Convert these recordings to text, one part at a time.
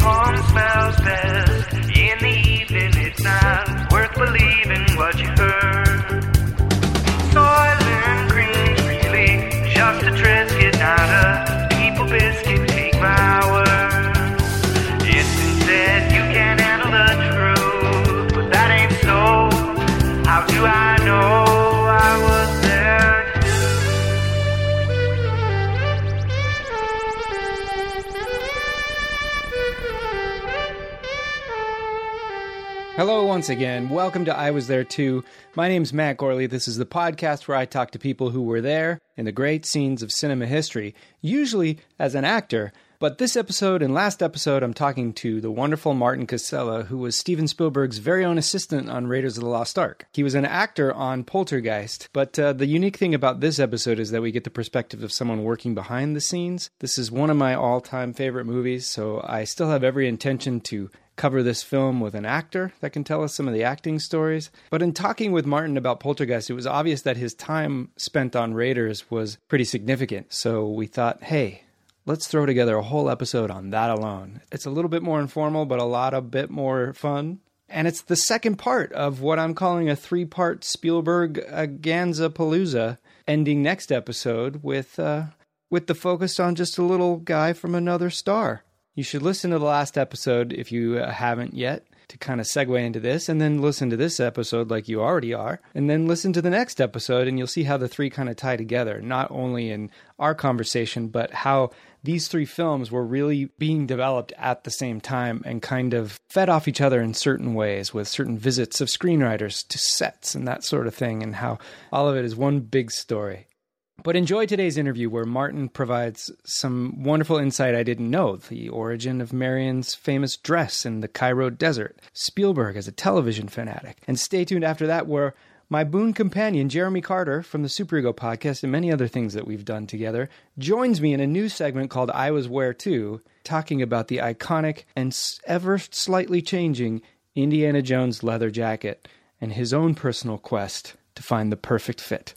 Napalm smells best in the evening. It's not worth believing what you heard. Green's really just a Triscuit, Hello, once again. Welcome to I Was There Too. My name's Matt Gorley. This is the podcast where I talk to people who were there in the great scenes of cinema history, usually as an actor. But this episode and last episode, I'm talking to the wonderful Martin Casella, who was Steven Spielberg's very own assistant on Raiders of the Lost Ark. He was an actor on Poltergeist, but uh, the unique thing about this episode is that we get the perspective of someone working behind the scenes. This is one of my all time favorite movies, so I still have every intention to cover this film with an actor that can tell us some of the acting stories. But in talking with Martin about Poltergeist, it was obvious that his time spent on Raiders was pretty significant. So we thought, hey, let's throw together a whole episode on that alone. It's a little bit more informal, but a lot of bit more fun. And it's the second part of what I'm calling a three part Spielberg Ganza Palooza, ending next episode with, uh, with the focus on just a little guy from another star. You should listen to the last episode if you uh, haven't yet to kind of segue into this, and then listen to this episode like you already are, and then listen to the next episode, and you'll see how the three kind of tie together, not only in our conversation, but how these three films were really being developed at the same time and kind of fed off each other in certain ways with certain visits of screenwriters to sets and that sort of thing, and how all of it is one big story. But enjoy today's interview where Martin provides some wonderful insight I didn't know the origin of Marion's famous dress in the Cairo desert, Spielberg as a television fanatic. And stay tuned after that, where my boon companion, Jeremy Carter from the Superego podcast and many other things that we've done together, joins me in a new segment called I Was Wear Too, talking about the iconic and ever slightly changing Indiana Jones leather jacket and his own personal quest to find the perfect fit.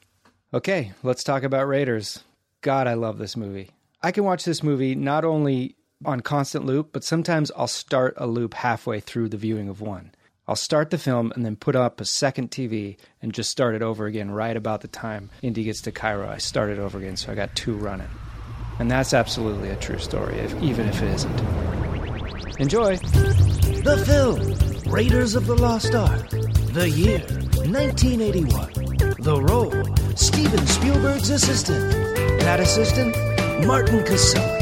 Okay, let's talk about Raiders. God, I love this movie. I can watch this movie not only on constant loop, but sometimes I'll start a loop halfway through the viewing of one. I'll start the film and then put up a second TV and just start it over again right about the time Indy gets to Cairo. I start it over again, so I got two running. And that's absolutely a true story, if, even if it isn't. Enjoy! The film Raiders of the Lost Ark. The year 1981. The role Steven Spielberg's assistant. That assistant, Martin Casella.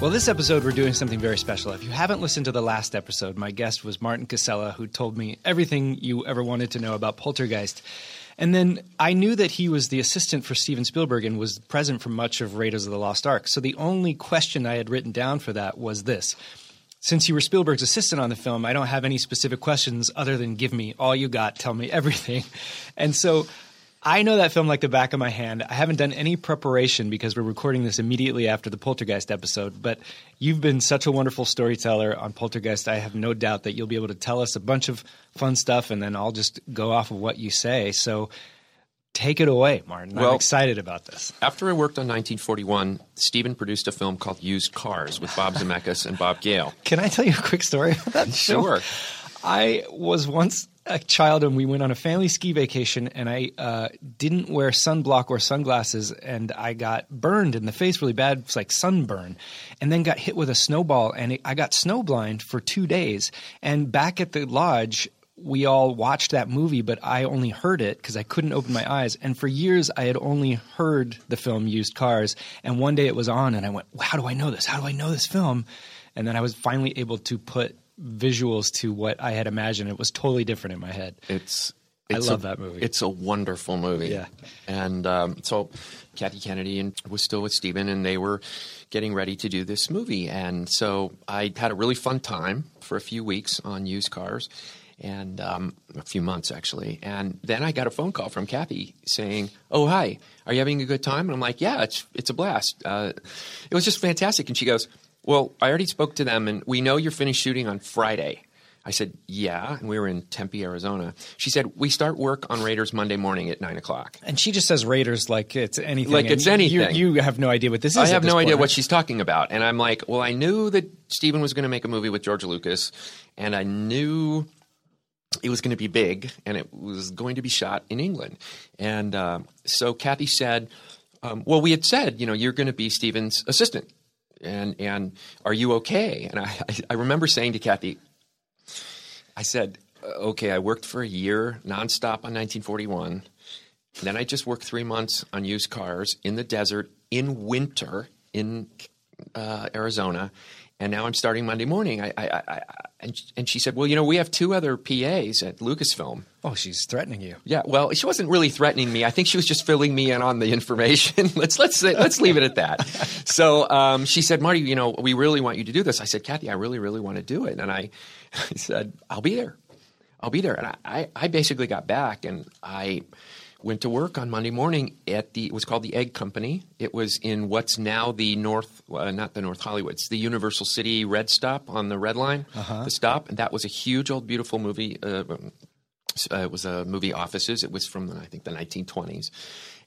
Well, this episode, we're doing something very special. If you haven't listened to the last episode, my guest was Martin Casella, who told me everything you ever wanted to know about Poltergeist. And then I knew that he was the assistant for Steven Spielberg and was present for much of Raiders of the Lost Ark. So the only question I had written down for that was this. Since you were Spielberg's assistant on the film, I don't have any specific questions other than give me all you got, tell me everything. And so I know that film like the back of my hand. I haven't done any preparation because we're recording this immediately after the Poltergeist episode, but you've been such a wonderful storyteller on Poltergeist. I have no doubt that you'll be able to tell us a bunch of fun stuff and then I'll just go off of what you say. So Take it away, Martin. I'm excited about this. After I worked on 1941, Steven produced a film called Used Cars with Bob Zemeckis and Bob Gale. Can I tell you a quick story about that? Sure. I was once a child and we went on a family ski vacation and I uh, didn't wear sunblock or sunglasses and I got burned in the face really bad. It was like sunburn and then got hit with a snowball and it, I got snowblind for two days. And back at the lodge, we all watched that movie, but I only heard it because I couldn't open my eyes. And for years, I had only heard the film Used Cars. And one day it was on, and I went, well, How do I know this? How do I know this film? And then I was finally able to put visuals to what I had imagined. It was totally different in my head. It's, I love a- that movie. It's a wonderful movie. Yeah. And um, so Kathy Kennedy and was still with Steven, and they were getting ready to do this movie. And so I had a really fun time for a few weeks on used cars. And um, a few months actually, and then I got a phone call from Kathy saying, "Oh hi, are you having a good time?" And I'm like, "Yeah, it's it's a blast. Uh, it was just fantastic." And she goes, "Well, I already spoke to them, and we know you're finished shooting on Friday." I said, "Yeah," and we were in Tempe, Arizona. She said, "We start work on Raiders Monday morning at nine o'clock." And she just says Raiders like it's anything. Like it's anything. You, you have no idea what this is. I have no idea what she's talking about. And I'm like, well, I knew that Steven was going to make a movie with George Lucas, and I knew it was going to be big, and it was going to be shot in England. And uh, so Kathy said, um, well, we had said, you know, you're going to be Steven's assistant. And, and are you okay? And I, I, remember saying to Kathy, I said, okay, I worked for a year nonstop on 1941. Then I just worked three months on used cars in the desert in winter in uh, Arizona, and now I'm starting Monday morning. I, I, I, I and, and she said, "Well, you know, we have two other PAs at Lucasfilm." Oh, she's threatening you. Yeah, well, she wasn't really threatening me. I think she was just filling me in on the information. let's let's say, let's leave it at that. So um, she said, "Marty, you know, we really want you to do this." I said, "Kathy, I really, really want to do it," and I, I said, "I'll be there. I'll be there." And I, I basically got back and I went to work on Monday morning at the it was called the Egg Company. It was in what's now the North, uh, not the North Hollywood, it's the Universal City Red Stop on the Red Line, the stop, and that was a huge old beautiful movie. Uh, uh, it was a movie offices. It was from I think the 1920s,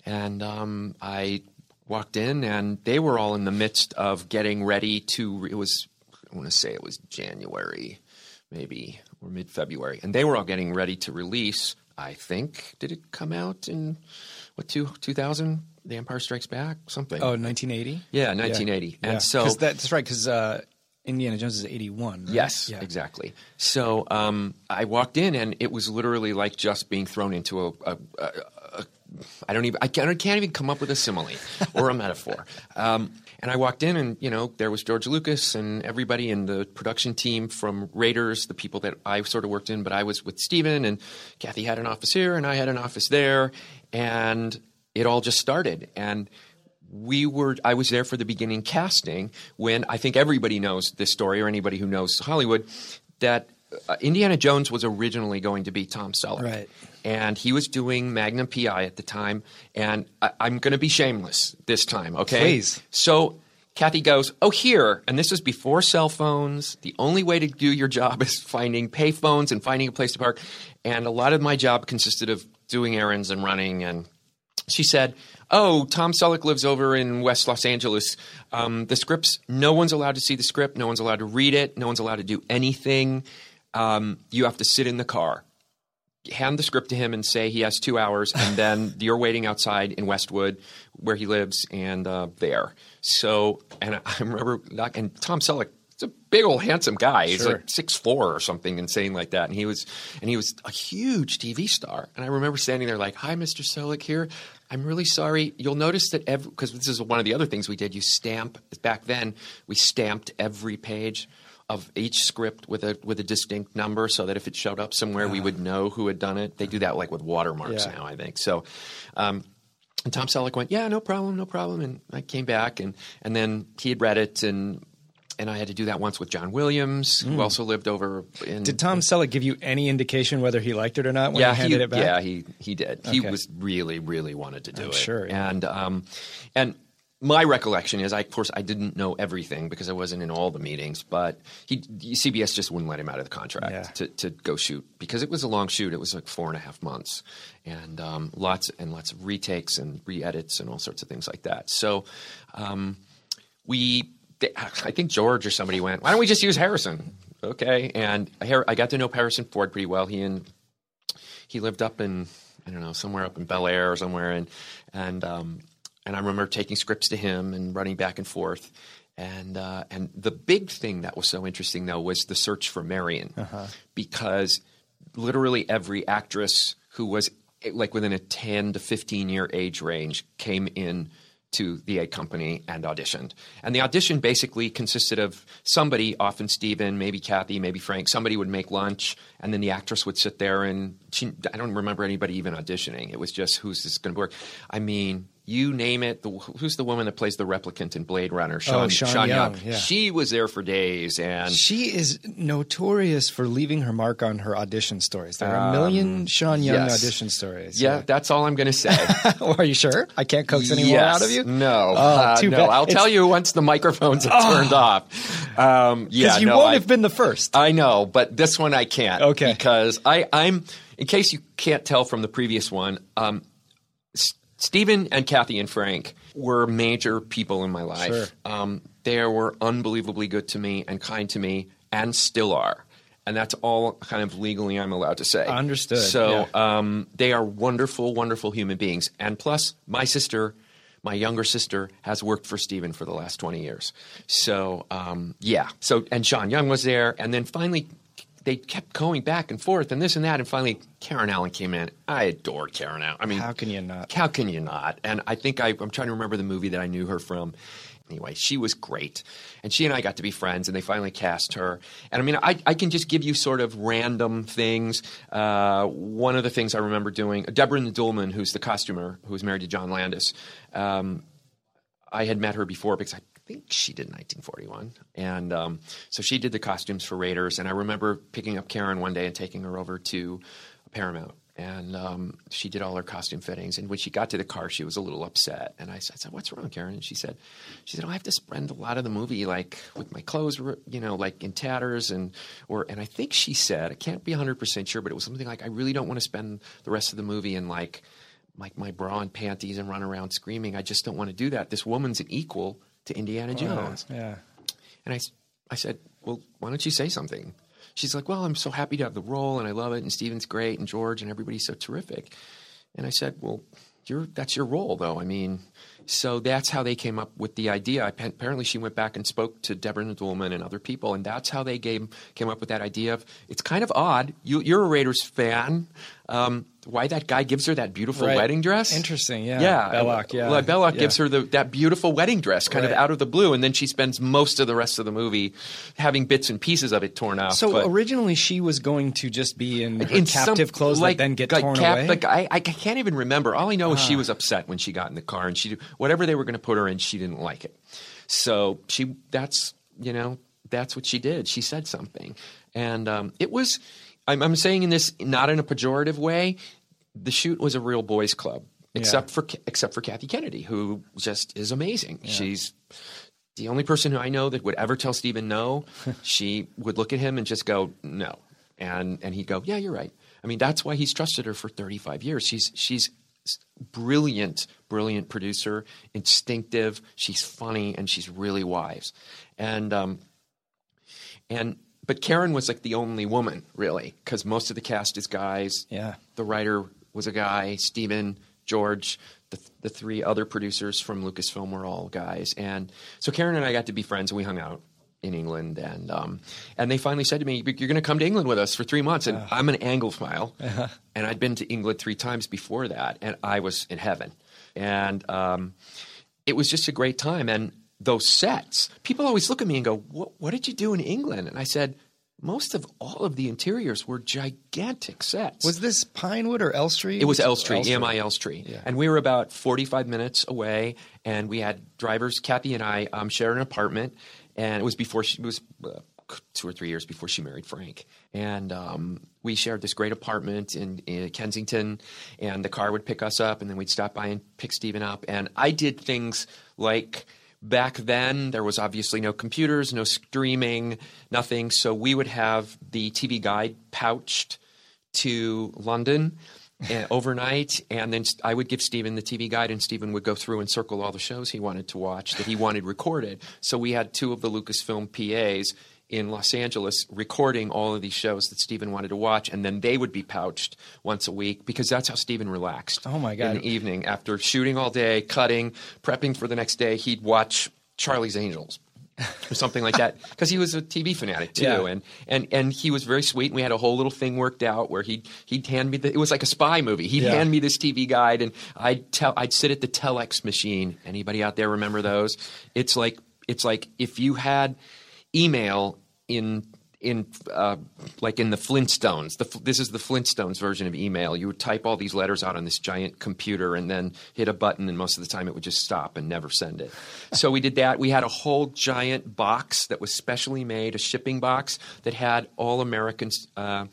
and um, I walked in, and they were all in the midst of getting ready to. It was I want to say it was January, maybe or mid February, and they were all getting ready to release. I think did it come out in what two 2000? The Empire Strikes Back, something. Oh, 1980? Yeah, 1980. And Yeah. so that's right, because uh, Indiana Jones is 81. right? Yes, Yeah. exactly. So um, I walked in, and it was literally like just being thrown into a. a, a, a I don't even. I can't, I can't even come up with a simile or a metaphor. Um, and I walked in, and you know, there was George Lucas and everybody in the production team from Raiders, the people that I sort of worked in. But I was with Steven, and Kathy had an office here, and I had an office there, and it all just started. And we were i was there for the beginning casting when i think everybody knows this story or anybody who knows hollywood that uh, indiana jones was originally going to be tom selleck Right. And he was doing magnum pi at the time and I, i'm going to be shameless this time okay Please. so Kathy goes, Oh, here. And this was before cell phones. The only way to do your job is finding pay phones and finding a place to park. And a lot of my job consisted of doing errands and running and she said, "Oh, Tom Selleck lives over in West Los Angeles. Um, the scripts, no one's allowed to see the script. No one's allowed to read it. No one's allowed to do anything. Um, you have to sit in the car, hand the script to him, and say he has two hours, and then you're waiting outside in Westwood, where he lives, and uh, there. So, and I remember, and Tom Selleck." is a big old handsome guy. He's Sure. like six four or something insane like that. And he was and he was a huge TV star. And I remember standing there like, "Hi, Mr. Selleck here. I'm really sorry. You'll notice that because this is one of the other things we did. You stamp back then. We stamped every page." Of each script with a with a distinct number, so that if it showed up somewhere, we would know who had done it. They do that like with watermarks Yeah. now, I think. So, um, and Tom Selleck went, "Yeah, no problem, no problem." And I came back, and and then he had read it, and and I had to do that once with John Williams, who also lived over in. Mm. Did Tom Selleck give you any indication whether he liked it or not when yeah, you handed he, it back? yeah, he he did. He was really, really wanted to do I'm it. sure, yeah. And um, and my recollection is, I, of course, I didn't know everything because I wasn't in all the meetings, but he, CBS just wouldn't let him out of the contract Yeah. to, to go shoot because it was a long shoot. It was like four and a half months, and um, lots and lots of retakes and re-edits and all sorts of things like that. So um, we, I think George or somebody went, "Why don't we just use Harrison?" Okay, and I got to know Harrison Ford pretty well. He and he lived up in I don't know somewhere up in Bel Air or somewhere, and and um, and I remember taking scripts to him and running back and forth. And uh, and the big thing that was so interesting though was the search for Marion, because literally every actress who was like within a ten to fifteen year age range came in to the Egg company and auditioned. And the audition basically consisted of somebody, often Steven, maybe Kathy, maybe Frank, somebody would make lunch and then the actress would sit there and she, I don't remember anybody even auditioning. It was just who's this going to work. I mean, you name it. The, who's the woman that plays the replicant in Blade Runner? Sean, Oh, Sean Young, yeah. She was there for days and She is notorious for leaving her mark on her audition stories. There are a million Sean Young Um, yes. audition stories. yeah, that's all I'm going to say. Are you sure? I can't coax any more out of you? No, Oh, uh, too no. bad. I'll It's- tell you once the microphones are turned off. Um, yeah, you no, won't I- have been the first. I know, but this one I can't. Okay. Because I, I'm, in case you can't tell from the previous one, um, Steven and Kathy and Frank were major people in my life. Sure. Um, they were unbelievably good to me and kind to me, and still are. And that's all kind of legally I'm allowed to say. Understood, So yeah. um, they are wonderful, wonderful human beings. And plus, my sister, my younger sister, has worked for Steven for the last 20 years. So, um, yeah. So, and Sean Young was there. And then finally, they kept going back and forth and this and that. And finally, Karen Allen came in. I adore Karen Allen. I mean, How can you not? how can you not? And I think I, I'm trying to remember the movie that I knew her from. Anyway, she was great. And she and I got to be friends, and they finally cast her. And I mean, I, I can just give you sort of random things. Uh, one of the things I remember doing, Deborah Nadoolman, who's the costumer, who was married to John Landis, um, I had met her before because I think she did 1941. And um, so she did the costumes for Raiders. And I remember picking up Karen one day and taking her over to Paramount. And um, she did all her costume fittings. And when she got to the car, she was a little upset. And I said, I said, "What's wrong, Karen?" And she said, "She said, oh, I have to spend a lot of the movie like with my clothes, you know, like in tatters, and or and I think she said, I can't be 100 percent sure, but it was something like, I really don't want to spend the rest of the movie in like like my bra and panties and run around screaming. I just don't want to do that. This woman's an equal to Indiana Jones. Yeah. And I, I said, well, why don't you say something? She's like, well, I'm so happy to have the role and I love it. And Steven's great and George and everybody's so terrific. And I said, well, you're, that's your role though. I mean, so that's how they came up with the idea. Apparently she went back and spoke to Deborah Nadoolman and other people. And that's how they came, came up with that idea of, it's kind of odd. You, you're a Raiders fan. Um, why that guy gives her that beautiful Right. wedding dress? Interesting, yeah. Yeah, Belloq, yeah. Well, Belloq Yeah. gives her the, that beautiful wedding dress, kind Right. of out of the blue, and then she spends most of the rest of the movie having bits and pieces of it torn off. So but- originally she was going to just be in, in some- captive clothes like, that then get like torn cap- away. Like I, I can't even remember. All I know is she was upset when she got in the car, and she whatever they were going to put her in, she didn't like it. So she that's you know that's what she did. She said something, and um, it was. I'm, I'm saying in this not in a pejorative way. The shoot was a real boys' club, except for except for Kathy Kennedy, who just is amazing. She's the only person who I know that would ever tell Steven no. she would look at him and just go no, and and he'd go, yeah, you're right. I mean, that's why he's trusted her for 35 years. She's she's brilliant, brilliant producer, instinctive. She's funny and she's really wise, and um, and but Karen was like the only woman really because most of the cast is guys. Yeah. the writer was a guy. Steven, George, the the three other producers from Lucasfilm were all guys, and so Karen and I got to be friends and we hung out in England, and um, and they finally said to me, "You're going to come to England with us for three months." And I'm an Anglophile, and I'd been to England three times before that, and I was in heaven, and um, it was just a great time. And those sets, people always look at me and go, "What, what did you do in England?" And I said. Most of all of the interiors were gigantic sets. was this Pinewood or Elstree? It was Elstree, EMI Elstree. And we were about 45 minutes away, and we had drivers, Kathy and I, um, shared an apartment, and it was before she it was uh, two or three years before she married Frank. And um, we shared this great apartment in, in Kensington, and the car would pick us up, and then we'd stop by and pick Steven up. And I did things like back then there was obviously no computers, no streaming, nothing. So we would have the TV guide pouched to London. Eh, and overnight, and then I would give Steven the TV guide, and Steven would go through and circle all the shows he wanted to watch that he wanted recorded. So we had two of the Lucasfilm PAs in Los Angeles recording all of these shows that Steven wanted to watch, and then they would be pouched once a week because that's how Steven relaxed. Oh my God. In the evening, after shooting all day, cutting, prepping for the next day, he'd watch Charlie's Angels. or something like that, because he was a TV fanatic too, Yeah. and and and he was very sweet. And we had a whole little thing worked out where he'd he'd hand me the, it was like a spy movie. He'd Yeah. hand me this TV guide, and I'd tell I'd sit at the telex machine. Anybody out there remember those? It's like it's like if you had email in in uh, like in the Flintstones. The, this is the Flintstones version of email. You would type all these letters out on this giant computer and then hit a button, and most of the time it would just stop and never send it. so we did that. We had a whole giant box that was specially made, a shipping box that had all Americans. Uh,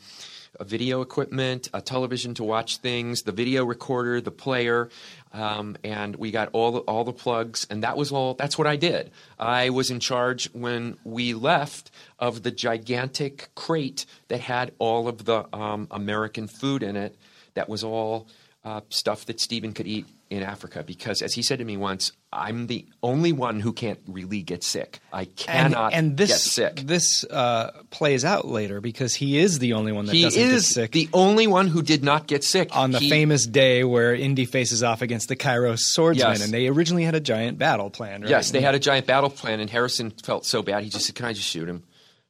video equipment, a television to watch things, the video recorder, the player, um, and we got all the, all the plugs, and that was all. That's what I did. I was in charge when we left of the gigantic crate that had all of the um, American food in it. That was all uh, stuff that Steven could eat in Africa because, as he said to me once, I'm the only one who can't really get sick. I cannot and this get sick. this uh, plays out later because he is the only one that he doesn't get is sick. the only one who did not get sick on the He- famous day where Indy faces off against the Cairo swordsman, Yes. and they originally had a giant battle plan. Right? Yes, they had a giant battle plan, and Harrison felt so bad. He just said, "Can I just shoot him,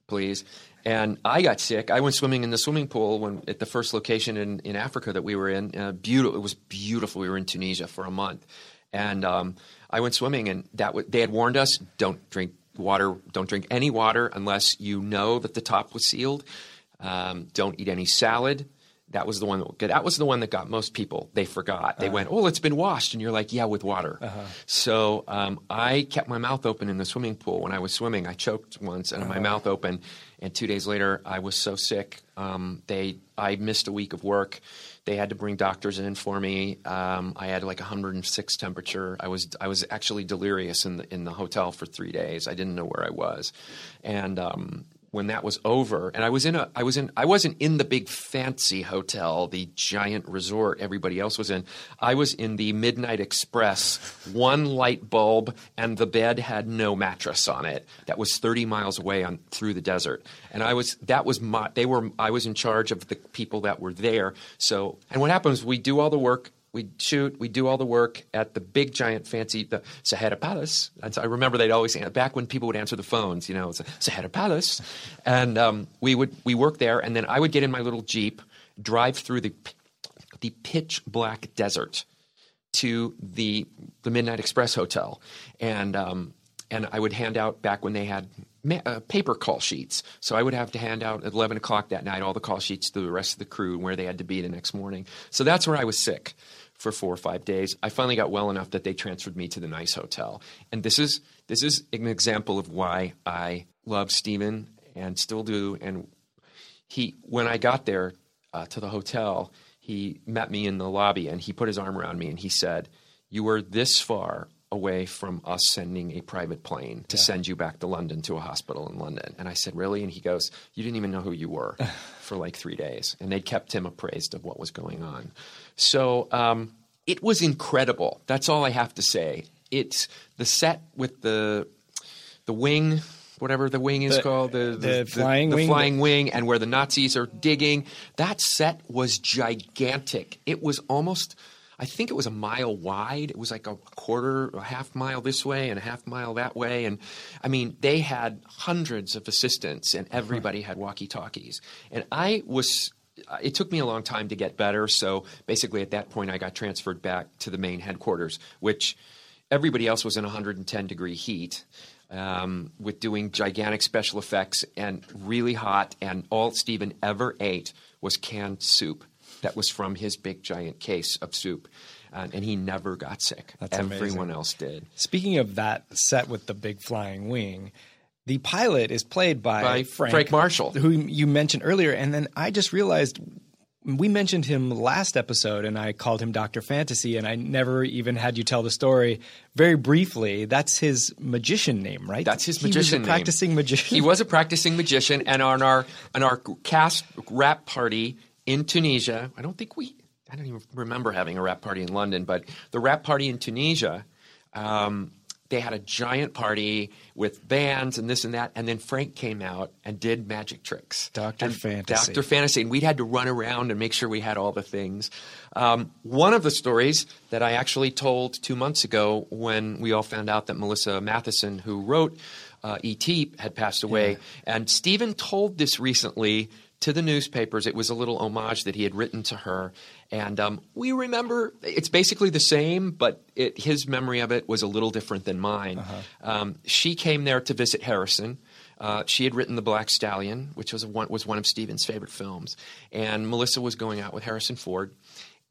please?" And I got sick. I went swimming in the swimming pool when at the first location in, in Africa that we were in. Uh, beautiful. It was beautiful. We were in Tunisia for a month, and um, I went swimming, and that w- they had warned us: don't drink water. Don't drink any water unless you know that the top was sealed. Um, don't eat any salad. That was the one. That, that was the one that got most people. They forgot. They went, "Oh, it's been washed," and you're like, "Yeah, with water." So um, I kept my mouth open in the swimming pool when I was swimming. I choked once and my mouth open, and two days later I was so sick. Um, they I missed a week of work. They had to bring doctors in for me. Um, I had like 106 temperature. I was I was actually delirious in the in the hotel for three days. I didn't know where I was, and um, when that was over, and I was in a, I was in, I wasn't in the big fancy hotel, the giant resort everybody else was in. I was in the Midnight Express, one light bulb, and the bed had no mattress on it. That was 30 miles away on through the desert, and I was, that was my, they were, I was in charge of the people that were there. So, and what happens? We do all the work we shoot, we do all the work at the big giant fancy the Sahara Palace. That's, I remember they'd always back when people would answer the phones, you know, it's Sahara Palace, and um, we would we work there, and then I would get in my little jeep, drive through the the pitch black desert to the the Midnight Express Hotel, and um, and I would hand out back when they had ma- uh, paper call sheets. So I would have to hand out at eleven o'clock that night all the call sheets to the rest of the crew and where they had to be the next morning. So that's where I was sick for four or five days. I finally got well enough that they transferred me to the nice hotel, and this is this is an example of why I love Steven and still do. And he when I got there uh, to the hotel, he met me in the lobby and he put his arm around me and he said, "You were this far away from us sending a private plane to send you back to London to a hospital in London." And I said, "Really?" And he goes, "You didn't even know who you were for like three days." And they kept him appraised of what was going on. So um, it was incredible. That's all I have to say. It's the set with the the wing, whatever the wing is The- called, the, the flying the wing? flying wing, and where the Nazis are digging. That set was gigantic. It was almost. I think it was a mile wide. It was like a quarter, a half mile this way and a half mile that way. And I mean, they had hundreds of assistants and everybody had walkie talkies. And I was, it took me a long time to get better. So basically, at that point, I got transferred back to the main headquarters, which everybody else was in 110 degree heat um, with doing gigantic special effects and really hot. And all Steven ever ate was canned soup that was from his big giant case of soup. Uh, and he never got sick. That's amazing. Everyone else did. Speaking of that set with the big flying wing, The pilot is played by, By Frank, Frank Marshall. who you mentioned earlier, and then I just realized we mentioned him last episode, and I called him Doctor Fantasy, and I never even had you tell the story very briefly. That's his magician name, right? That's his He was a magician name. practicing magician. He was a practicing magician, and on our on our cast wrap party in Tunisia, I don't think we, I don't even remember having a wrap party in London, but the wrap party in Tunisia, um, they had a giant party with bands and this and that, and then Frank came out and did magic tricks. Dr. Fantasy. Dr. Fantasy, and we'd had to run around and make sure we had all the things. Um, one of the stories that I actually told two months ago when we all found out that Melissa Mathison, who wrote uh, E.T., had passed away, and Steven told this recently to the newspapers. It was a little homage that he had written to her. And um, we remember it's basically the same, but it, his memory of it was a little different than mine. Um, she came there to visit Harrison. Uh, she had written The Black Stallion, which was, one, was one of Steven's favorite films. And Melissa was going out with Harrison Ford.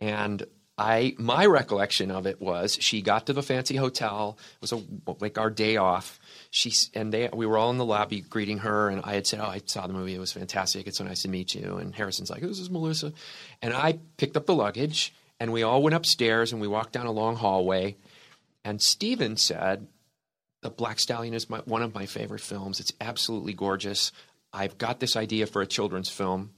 And I, my recollection of it was she got to the fancy hotel. It was a, like our day off. She and they, we were all in the lobby greeting her, and I had said, "Oh, I saw the movie. It was fantastic. It's so nice to meet you." And Harrison's like, "This is Melissa," and I picked up the luggage, and we all went upstairs, and we walked down a long hallway, and Steven said, the Black Stallion is my, one of my favorite films. It's absolutely gorgeous. I've got this idea for a children's film.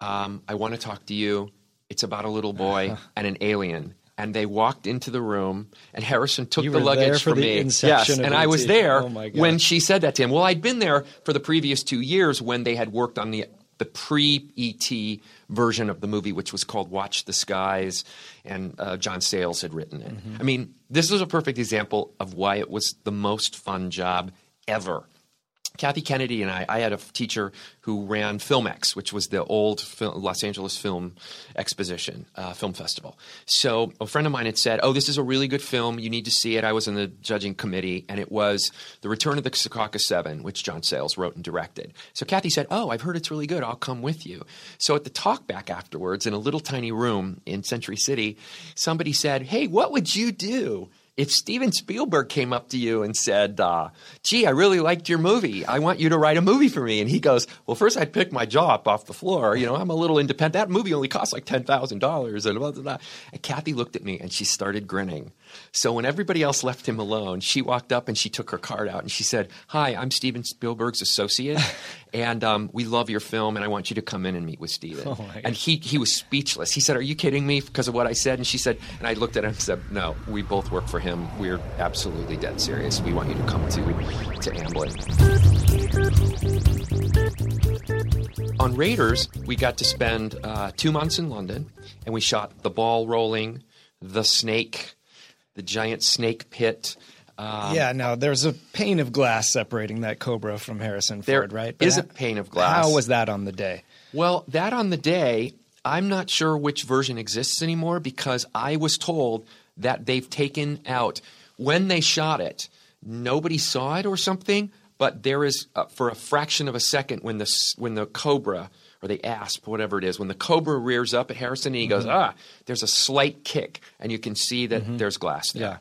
Um, I want to talk to you. It's about a little boy and an alien. And they walked into the room, and Harrison took You the luggage from me. yes, and I was there Oh when she said that to him. Well, I'd been there for the previous two years when they had worked on the the pre ET version of the movie, which was called Watch the Skies, and uh, John Sayles had written it. Mm-hmm. I mean, this is a perfect example of why it was the most fun job ever. Kathy Kennedy and I, I had a teacher who ran Filmex, which was the old fil- Los Angeles Film Exposition, uh, film festival. So a friend of mine had said, "Oh, this is a really good film. You need to see it." I was in the judging committee, and it was The Return of the Secaucus Seven, which John Sayles wrote and directed. So Kathy said, "Oh, I've heard it's really good. I'll come with you." So at the talk back afterwards, in a little tiny room in Century City, somebody said, "Hey, what would you do?" If Steven Spielberg came up to you and said, uh, "Gee, I really liked your movie. I want you to write a movie for me," and he goes, "Well, first I'd pick my jaw up off the floor. You know, I'm a little independent. That movie only cost like ten thousand dollars." And blah, blah, blah. And Kathy looked at me and she started grinning. So when everybody else left him alone, she walked up and she took her card out and she said, "Hi, I'm Steven Spielberg's associate, and um, we love your film, and I want you to come in and meet with Steven." Oh, and he he was speechless. He said, "Are you kidding me?" Because of what I said, and she said, and I looked at him and said, "No, we both work for him. We're absolutely dead serious. We want you to come to to Amblin." On Raiders, we got to spend uh, two months in London, and we shot the ball rolling, the snake, the giant snake pit. Um, yeah, now there's a pane of glass separating that Cobra from Harrison Ford, right? is a pane of glass. How was that on the day? Well, that on the day, I'm not sure which version exists anymore because I was told that they've taken out when they shot it. Nobody saw it or something, but there is uh, for a fraction of a second when the when the cobra or the asp, whatever it is, when the cobra rears up at Harrison and he goes, ah, there's a slight kick, and you can see that there's glass there. Yeah.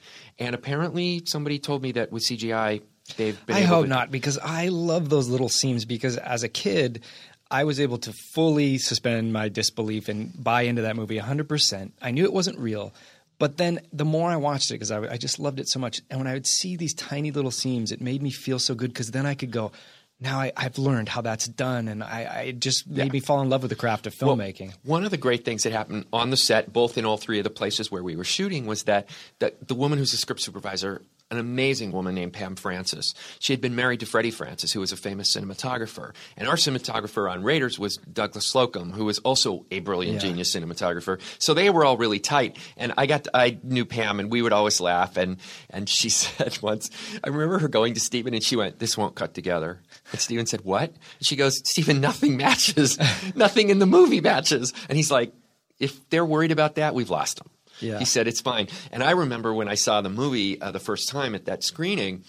And apparently, somebody told me that with CGI, they've been. I able hope to- not, because I love those little seams. Because as a kid, I was able to fully suspend my disbelief and buy into that movie 100%. I knew it wasn't real. But then the more I watched it, because I, I just loved it so much, and when I would see these tiny little seams, it made me feel so good because then I could go, now I, I've learned how that's done, and I, I just made Yeah. me fall in love with the craft of Well, filmmaking. one of the great things that happened on the set, both in all three of the places where we were shooting, was that the, the woman who's the script supervisor, an amazing woman named Pam Francis, she had been married to Freddie Francis, who was a famous cinematographer. And our cinematographer on Raiders was Douglas Slocombe, who was also a brilliant Yeah. genius cinematographer. So they were all really tight. And I got to, I knew Pam, and we would always laugh. And and she said once, I remember her going to Steven, and she went, "This won't cut together." And Steven said, "What?" And she goes, "Steven, nothing matches. nothing in the movie matches." And he's like, "If they're worried about that, we've lost them." Yeah. He said it's fine. And I remember when I saw the movie uh, the first time at that screening,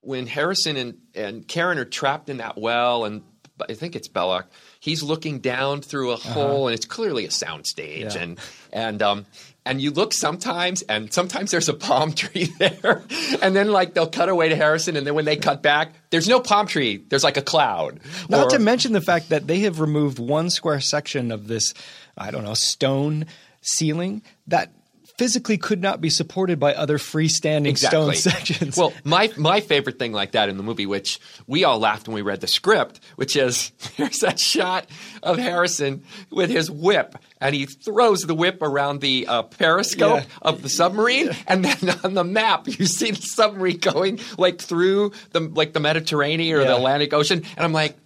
when Harrison and, and Karen are trapped in that well, and I think it's Belloq, he's looking down through a hole, and it's clearly a soundstage, Yeah. and and um, and you look sometimes, and sometimes there's a palm tree there, and then like they'll cut away to Harrison, and then when they cut back, there's no palm tree. There's like a cloud. Not Or- to mention the fact that they have removed one square section of this, I don't know, stone ceiling that physically could not be supported by other freestanding stone sections. Well, my my favorite thing like that in the movie, which we all laughed when we read the script, which is there's that shot of Harrison with his whip, and he throws the whip around the uh, periscope Yeah. of the submarine, and then on the map you see the submarine going like through the like the Mediterranean or Yeah. the Atlantic Ocean, and I'm like.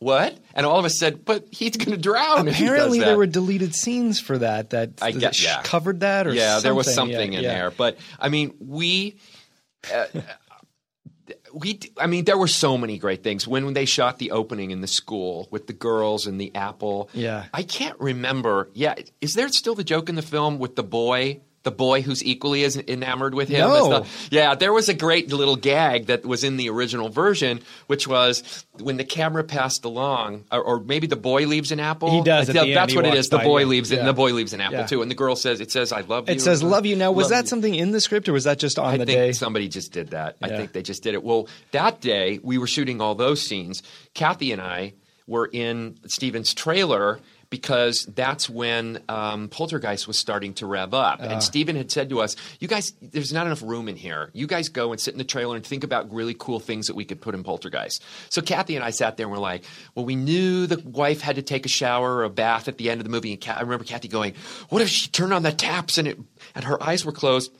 What? And all of us said, but he's going to drown. if he does Apparently, that." there were deleted scenes for that that, I that sh- yeah. covered that or yeah, there was something. something Yeah, in yeah. there. But I mean, we. Uh, we, I mean, there were so many great things when, when they shot the opening in the school with the girls and the apple. Yeah. I can't remember. Yeah, is there still the joke in the film with the boy, the boy who's equally as enamored with him? No. the- yeah, there was a great little gag that was in the original version, which was when the camera passed along, or, or maybe the boy leaves an apple. He does at That- the. That's what it walks. The boy yeah. leaves it, and the boy leaves an apple Yeah. too. And the girl says, "It says I love you." It says "love you." Now, was that you. something in the script, or was that just on I the think day? somebody just did that. I think they just did it. Well, that day we were shooting all those scenes. Kathy and I were in Steven's trailer because that's when um, Poltergeist was starting to rev up. Ah. And Steven had said to us, You guys, there's not enough room in here. You guys go and sit in the trailer and think about really cool things that we could put in Poltergeist. So Kathy and I sat there and we were like, Well, we knew the wife had to take a shower or a bath at the end of the movie. And Ka- I remember Kathy going, What if she turned on the taps and, it, and her eyes were closed?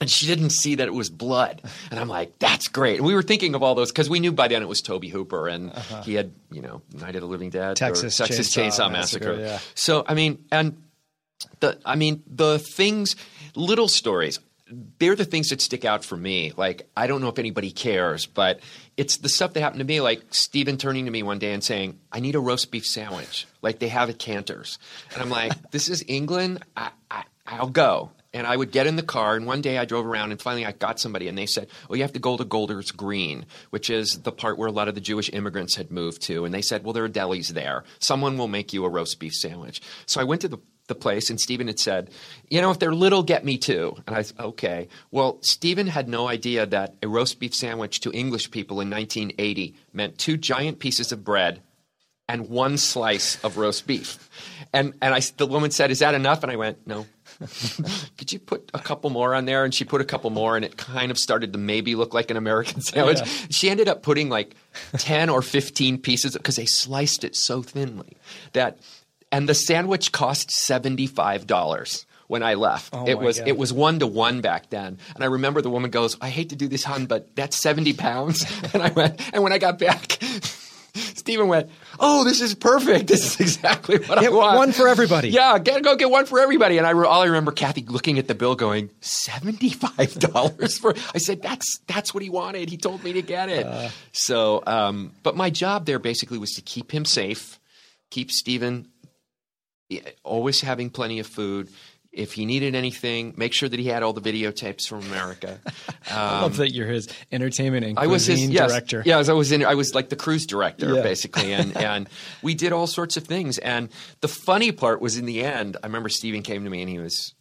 And she didn't see that it was blood. And I'm like, that's great. And we were thinking of all those because we knew by then it was Tobe Hooper and uh-huh. he had, you know, Night of the Living Dead, or Texas Texas Chainsaw Chainsaw, Massacre, Massacre. yeah. So I mean, and the I mean the things, little stories. They're the things that stick out for me. Like I don't know if anybody cares, but it's the stuff that happened to me. Like Steven turning to me one day and saying, "I need a roast beef sandwich." Like they have at Canter's, and I'm like, "This is England. I, I I'll go." And I would get in the car, and one day I drove around, and finally I got somebody, and they said, "Oh, you have to go to Golders Green, which is the part where a lot of the Jewish immigrants had moved to." And they said, "Well, there are delis there. Someone will make you a roast beef sandwich." So I went to the the place, and Steven had said, "You know, if they're little, get me two." And I said, "Okay." Well, Steven had no idea that a roast beef sandwich to English people in 1980 meant two giant pieces of bread and one slice of roast beef. And and I the woman said, "Is that enough?" And I went, "No." Could you put a couple more on there? And she put a couple more, and it kind of started to maybe look like an American sandwich. She ended up putting like ten or fifteen pieces because they sliced it so thinly that, and the sandwich cost seventy five dollars. When I left, Oh it was God. it was one to one back then, and I remember the woman goes, "I hate to do this, hon, but that's seventy pounds." And I went, and when I got back, Steven went, "Oh, this is perfect. This is exactly what I Get want. one for everybody. Yeah, get, go get one for everybody." And I re- all I remember Kathy looking at the bill, going, 75 dollars for." I said, "That's that's what he wanted. He told me to get it." Uh. so, um, but my job there basically was to keep him safe, keep Steven always having plenty of food. If he needed anything, make sure that he had all the videotapes from America. I love that you're his entertainment and I was his yes, director. Yeah, I was in. I was like the cruise director Yeah. basically, and and we did all sorts of things. And the funny part was in the end. I remember Steven came to me and he was.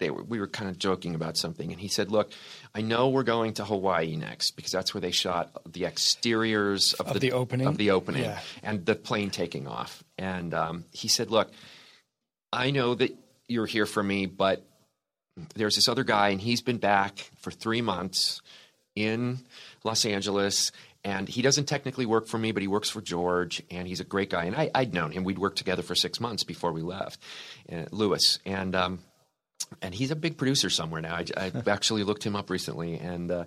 They were, we were kind of joking about something, and he said, "Look, I know we're going to Hawaii next because that's where they shot the exteriors of, Of the opening? of the opening Yeah. and the plane taking off." And um, he said, "Look, I know that you're here for me, but there's this other guy, and he's been back for three months in Los Angeles. And he doesn't technically work for me, but he works for George, and he's a great guy. And I, I'd known him; we'd worked together for six months before we left, uh, Lewis. And um, and he's a big producer somewhere now. I, I actually looked him up recently, and uh,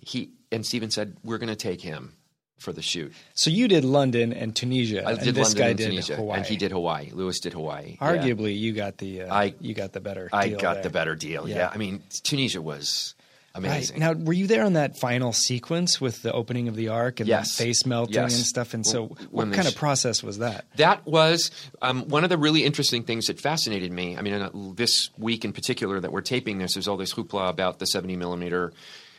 he and Steven said we're going to take him for the shoot. So you did London and Tunisia, I and did this London guy and did Tunisia, Hawaii. and he did Hawaii. Lewis did Hawaii. Yeah. Arguably, you got the uh, I- you got the better. I deal got there. the better deal. Yeah. Yeah. I mean, Tunisia was Right. amazing. Now, were you there on that final sequence with the opening of the ark and Yes. the face melting Yes. and stuff? And so, When what kind of process was that? That was um, one of the really interesting things that fascinated me. I mean, uh, this week in particular that we're taping this, there's all this hoopla about the 70 millimeter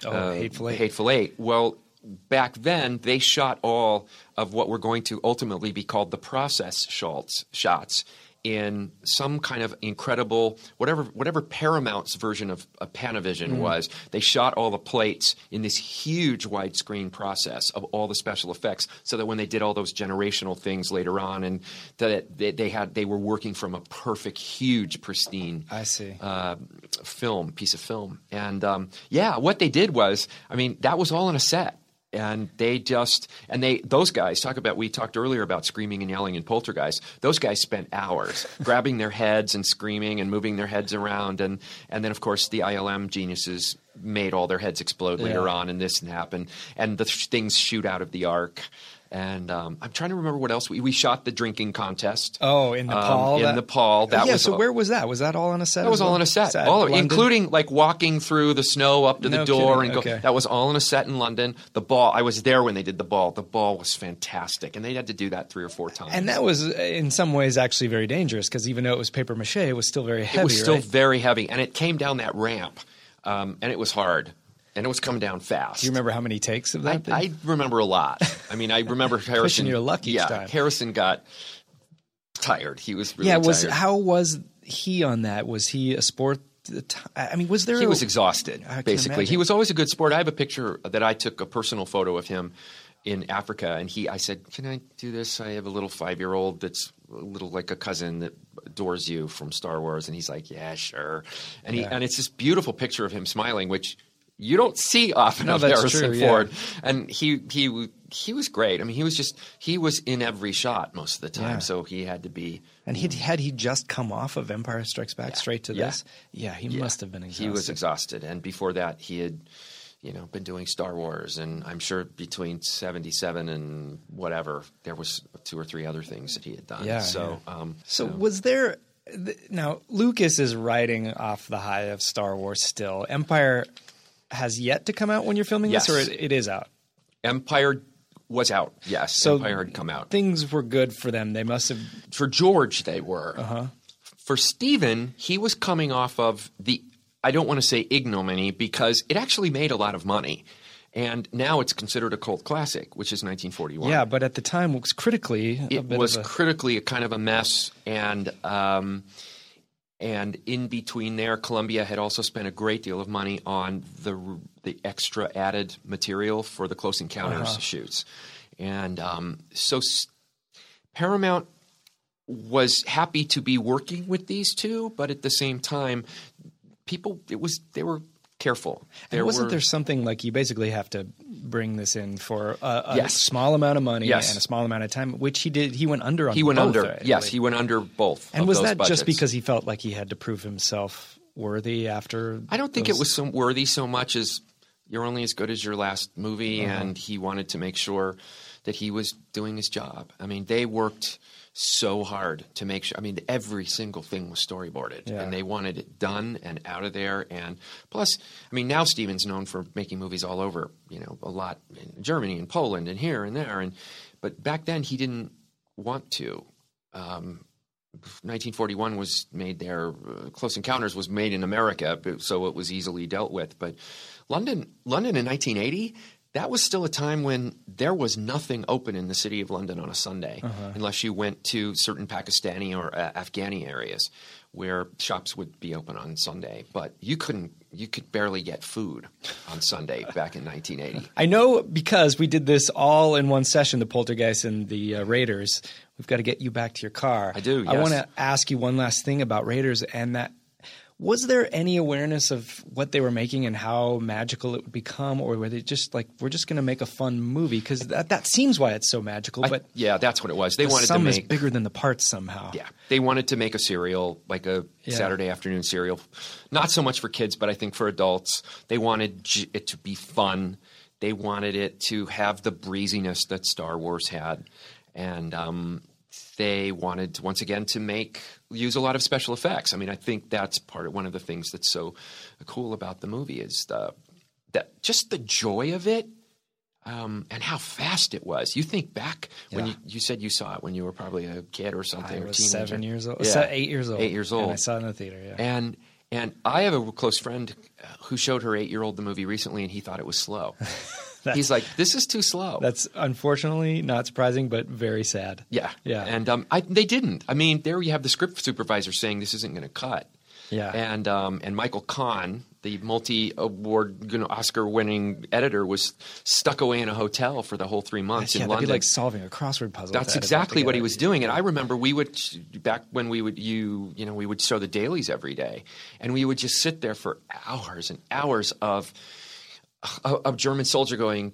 uh, Oh, Hateful Eight. Hateful Eight. Well, back then they shot all of what were going to ultimately be called the process shots. Shots. in some kind of incredible whatever whatever Paramount's version of, of Panavision Mm. was. They shot all the plates in this huge widescreen process of all the special effects, so that when they did all those generational things later on, and that they, they had they were working from a perfect, huge, pristine I see. uh, film, piece of film. And um, yeah, what they did was, I mean, that was all in a set. And they just, and they, those guys, talk about, we talked earlier about screaming and yelling in Poltergeist. Those guys spent hours grabbing their heads and screaming and moving their heads around. And, and then, of course, the ILM geniuses made all their heads explode later on, and this and happen. And the th- things shoot out of the ark. And um, I'm trying to remember what else. We, we shot the drinking contest. Oh, in um, Nepal. in that- Nepal. That yeah. was so all- where was that? Was that all on a set? that as was all on a set, Set all of including like walking through the snow up to No the door kidding, and go. okay. That was all on a set in London. The ball, I was there when they did the ball. The ball was fantastic, and they had to do that three or four times. And that was, in some ways, actually very dangerous because even though it was paper mache, it was still very heavy. it was still right? very heavy, and it came down that ramp, um, and it was hard, and it was coming down fast. Do you remember how many takes of that? thing? I remember a lot. I mean, I remember Harrison. You're lucky. yeah, time. Harrison got tired. He was really yeah. Was tired. how was he on that? Was he a sport? I mean, was there? he a- was exhausted basically imagine. he was always a good sport i have a picture that i took a personal photo of him in africa and he i said can i do this i have a little five year old that's a little like a cousin that adores you from star wars and he's like yeah sure and he and it's this beautiful picture of him smiling which you don't see often No, of Harrison true, yeah. Ford, and he he he was great. I mean, he was just he was in every shot most of the time, Yeah. so he had to be And he had he just come off of Empire Strikes Back straight to Yeah. this. Yeah, he must have been exhausted. He was exhausted, and before that, he had, you know, been doing Star Wars, and I'm sure between '77 and whatever, there was two or three other things that he had done. Yeah, So, Um, So was there th- now Lucas is riding off the high of Star Wars still. Empire has yet to come out when you're filming Yes. this, or it, it is out. Empire was out. Yes, So Empire had come out. Things were good for them. They must have. For George, they were. Uh-huh. For Steven, he was coming off of the. I don't want to say ignominy because it actually made a lot of money. And now it's considered a cult classic, which is 1941. Yeah, but at the time it was critically a it bit was of a, critically a kind of a mess and um, and in between there columbia had also spent a great deal of money on the the extra added material for the close encounters Uh-huh. shoots and um, so s- paramount was happy to be working with these two but at the same time people it was they were careful And wasn't were, there something like you basically have to bring this in for a, a Yes. small amount of money Yes. and a small amount of time, which he did. He went under on. he went both, under I yes believe. he went under both And was that just because he felt like he had to prove himself worthy after? I don't think those- it was so worthy so much as you're only as good as your last movie, Uh-huh. and he wanted to make sure that he was doing his job. I mean, they worked so hard to make sure. I mean, every single thing was storyboarded, Yeah. and they wanted it done and out of there. And plus, I mean, now Steven's known for making movies all over, you know, a lot in Germany and Poland and here and there. And but back then, he didn't want to. Um, 1941 was made there. Uh, Close Encounters was made in America, so it was easily dealt with. But London, London in 1980, that was still a time when there was nothing open in the city of London on a Sunday, unless you went to certain Pakistani or uh, Afghani areas where shops would be open on Sunday. But you couldn't, you could barely get food on Sunday back in 1980. I know because we did this all in one session, the Poltergeist and the uh, Raiders. We've got to get you back to your car. I do, I want to ask you one last thing about Raiders and that. Was there any awareness of what they were making and how magical it would become, or were they just like we're just going to make a fun movie? Because that that seems why it's so magical. I- But yeah, that's what it was. They the wanted to sum is make bigger than the parts somehow. Yeah, they wanted to make a serial, like a Yeah. Saturday afternoon serial. Not so much for kids, but I think for adults. They wanted it to be fun. They wanted it to have the breeziness that Star Wars had, and um, they wanted once again to make use a lot of special effects. I mean, I think that's part of one of the things that's so cool about the movie is the that just the joy of it um, and how fast it was. You think back when Yeah. you, you said you saw it when you were probably a kid or something. I or was teenager. seven years old. Yeah. se- eight years old. Eight years And I saw it in the theater. Yeah. And and I have a close friend who showed her eight year old the movie recently, and he thought it was slow. He's like, this is too slow. That's unfortunately not surprising, but very sad. yeah, Yeah. And um, I, they didn't. I mean, there you have the script supervisor saying this isn't going to cut. Yeah. And um, and Michael Kahn, the multi-award, you know, Oscar-winning editor, was stuck away in a hotel for the whole three months yeah, in London. like solving a crossword puzzle. That's exactly what he was doing, and I remember we would back when we would you you know we would show the dailies every day, and we would just sit there for hours and hours of a, a German soldier going.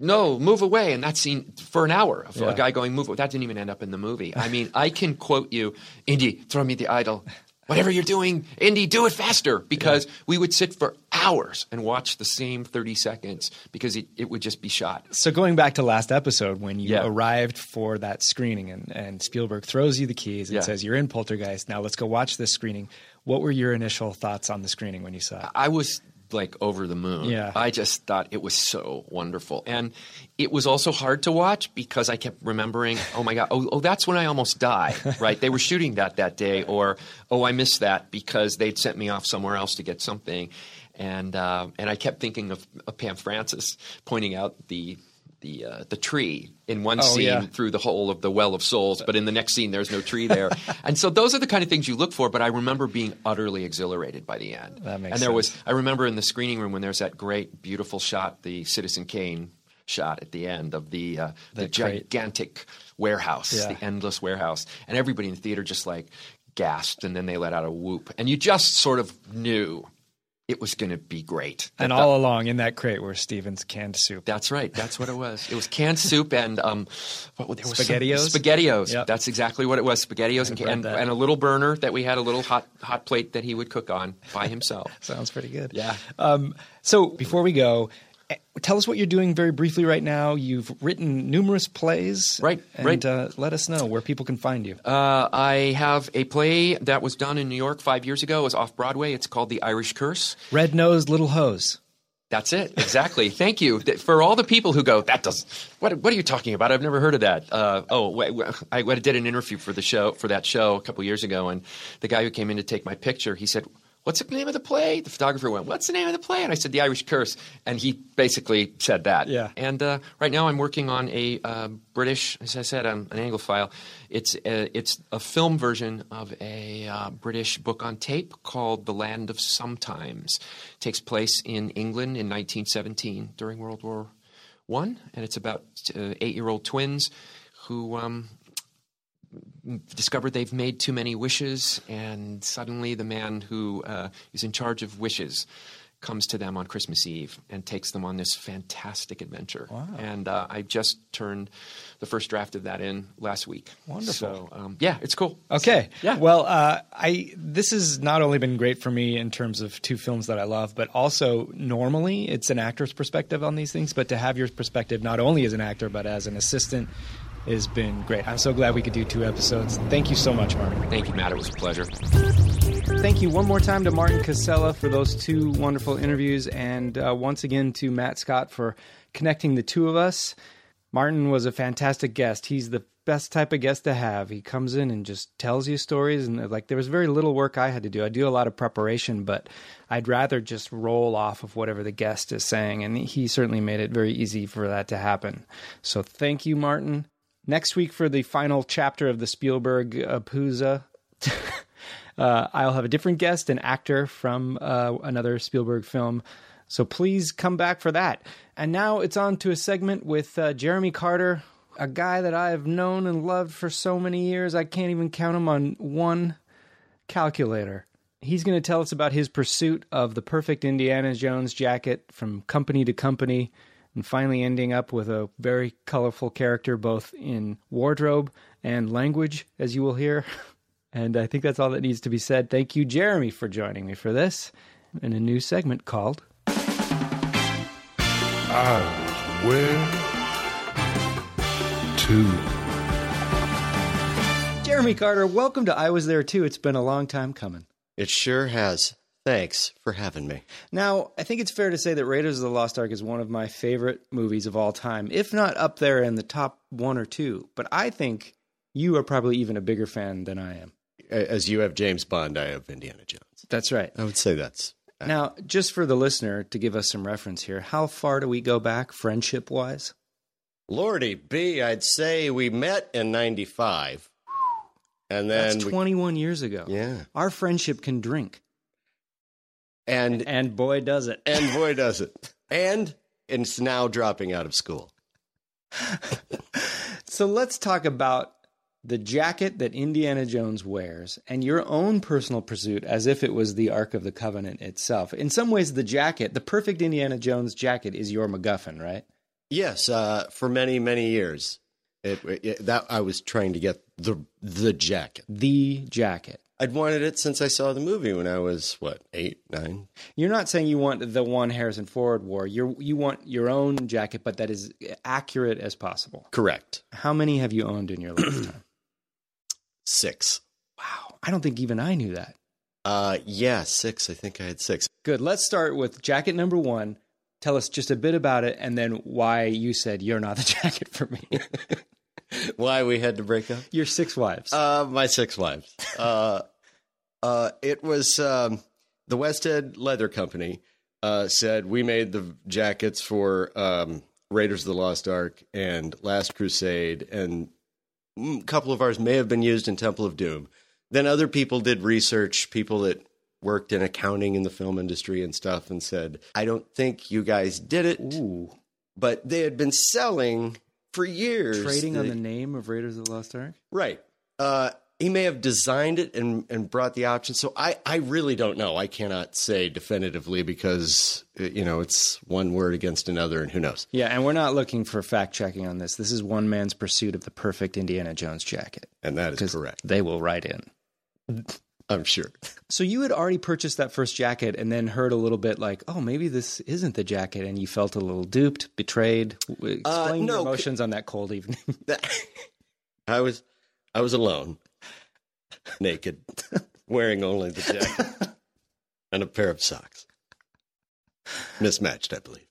No, move away, and that scene for an hour of Yeah. a guy going move. away. That didn't even end up in the movie. I mean, I can quote you, Indy, throw me the idol. Whatever you're doing, Indy, do it faster. Because we would sit for hours and watch the same 30 seconds because it, it would just be shot. So going back to last episode when you Yeah. arrived for that screening and, and Spielberg throws you the keys and Yeah. says you're in Poltergeist. Now let's go watch this screening. What were your initial thoughts on the screening when you saw it? I was like over the moon. Yeah. I just thought it was so wonderful. And it was also hard to watch because I kept remembering, oh my God, oh, oh that's when I almost died, right? They were shooting that that day, or oh, I missed that because they'd sent me off somewhere else to get something. And, uh, and I kept thinking of, of Pam Francis pointing out the. The uh, the tree in one Oh, scene yeah. through the whole of the well of souls, but in the next scene there's no tree there, and so those are the kind of things you look for. But I remember being utterly exhilarated by the end. That makes and there was. I remember in the screening room when there's that great, beautiful shot, the Citizen Kane shot at the end of the uh, the The gigantic warehouse, Yeah. the endless warehouse, and everybody in the theater just like gasped, and then they let out a whoop, and you just sort of knew it was going to be great. And That- all along in that crate were Steven's canned soup. that's right. That's what it was. It was canned soup and um, what there was some- Spaghettios? Spaghettios. Yep. That's exactly what it was. Spaghettios and, and, and a little burner that we had a little hot hot plate that he would cook on by himself. Sounds pretty good. Yeah. Um, so before we go, tell us what you're doing very briefly right now. You've written numerous plays. Right, and, right. Uh, let us know where people can find you. Uh, I have a play that was done in New York five years ago. It was off Broadway. It's called The Irish Curse. Red Nosed Little Hose. That's it. Exactly. Thank you. For all the people who go, that does, what, what are you talking about? I've never heard of that. Uh, oh, wait, wait, I, I did an interview for the show, for that show a couple years ago, and the guy who came in to take my picture, he said, What's the name of the play? The photographer went, What's the name of the play? And I said, The Irish Curse. And he basically said that. Yeah. And uh, right now I'm working on a uh, British, as I said, um, an Anglophile. It's a, it's a film version of a uh, British book on tape called The Land of Sometimes. takes place in England in 1917 during World War One, and it's about uh, eight-year-old twins who um, discover they've made too many wishes, and suddenly the man who uh, is in charge of wishes comes to them on Christmas Eve and takes them on this fantastic adventure. Wow. And uh, I just turned the first draft of that in last week. Wonderful. So um, yeah, it's cool. Okay. Yeah. Well, uh, I this has not only been great for me in terms of two films that I love, but also normally it's an actor's perspective on these things. But to have your perspective not only as an actor but as an assistant has been great. I'm so glad we could do two episodes. Thank you so much, Martin. Thank you, Matt. It was a pleasure. Thank you one more time to Martin Casella for those two wonderful interviews, and uh, once again to Matt Scott for connecting the two of us. Martin was a fantastic guest. He's the best type of guest to have. He comes in and just tells you stories, and like there was very little work I had to do. I do a lot of preparation, but I'd rather just roll off of whatever the guest is saying, and he certainly made it very easy for that to happen. So thank you, Martin. Next week for the final chapter of the Spielberg uh, Pooza. Uh, I'll have a different guest, an actor from uh, another Spielberg film. So please come back for that. And now it's on to a segment with uh, Jeremy Carter, a guy that I have known and loved for so many years. I can't even count him on one calculator. He's going to tell us about his pursuit of the perfect Indiana Jones jacket from company to company and finally ending up with a very colorful character both in wardrobe and language, as you will hear. And I think that's all that needs to be said. Thank you, Jeremy, for joining me for this in a new segment called I Was Wear Too. Jeremy Carter. Welcome to I Was There Too. It's been a long time coming. It sure has. Thanks for having me. Now, I think it's fair to say that Raiders of the Lost Ark is one of my favorite movies of all time, if not up there in the top one or two. But I think you are probably even a bigger fan than I am. As you have James Bond, I have Indiana Jones. That's right. I would say that's uh, Now, just for the listener to give us some reference here, how far do we go back friendship wise? Lordy B, I'd say we met in 95. And then That's we- 21 years ago. Yeah. Our friendship can drink. And And boy, does it. and boy does it. And it's now dropping out of school. So let's talk about the jacket that Indiana Jones wears and your own personal pursuit as if it was the Ark of the Covenant itself. In some ways, the jacket, the perfect Indiana Jones jacket, is your MacGuffin, right? Yes, uh, for many many years. It, it that I was trying to get the the jacket. The jacket. I'd wanted it since I saw the movie when I was what eight nine. You're not saying you want the one Harrison Ford wore. You you want your own jacket, but that is accurate as possible. Correct. How many have you owned in your lifetime? Six. wow, I don't think even I knew that. Uh, yeah, six. I think I had six. Good. Let's start with jacket number one. Tell us just a bit about it, and then why you said you're not the jacket for me. Why we had to break up? Your six wives. Uh, my six wives. Uh, uh, it was um, the Wested Leather Company uh, said we made the jackets for um, Raiders of the Lost Ark and Last Crusade, and a couple of ours may have been used in Temple of Doom. Then other people did research, people that worked in accounting in the film industry and stuff, and said, I don't think you guys did it. Ooh. But they had been selling for years. Trading on the- the name of Raiders of the Lost Ark? Right. Uh, he may have designed it and, and brought the option. So I, I really don't know. I cannot say definitively because, uh, you know, it's one word against another and who knows. Yeah, and we're not looking for fact checking on this. This is one man's pursuit of the perfect Indiana Jones jacket. And that is correct. They will write in. I'm sure. So you had already purchased that first jacket and then heard a little bit like, oh, maybe this isn't the jacket, and you felt a little duped, betrayed. W- uh, Explain no, your c- emotions on that cold evening. That- I was, I was alone, naked, wearing only the jacket and a pair of socks. Mismatched, I believe.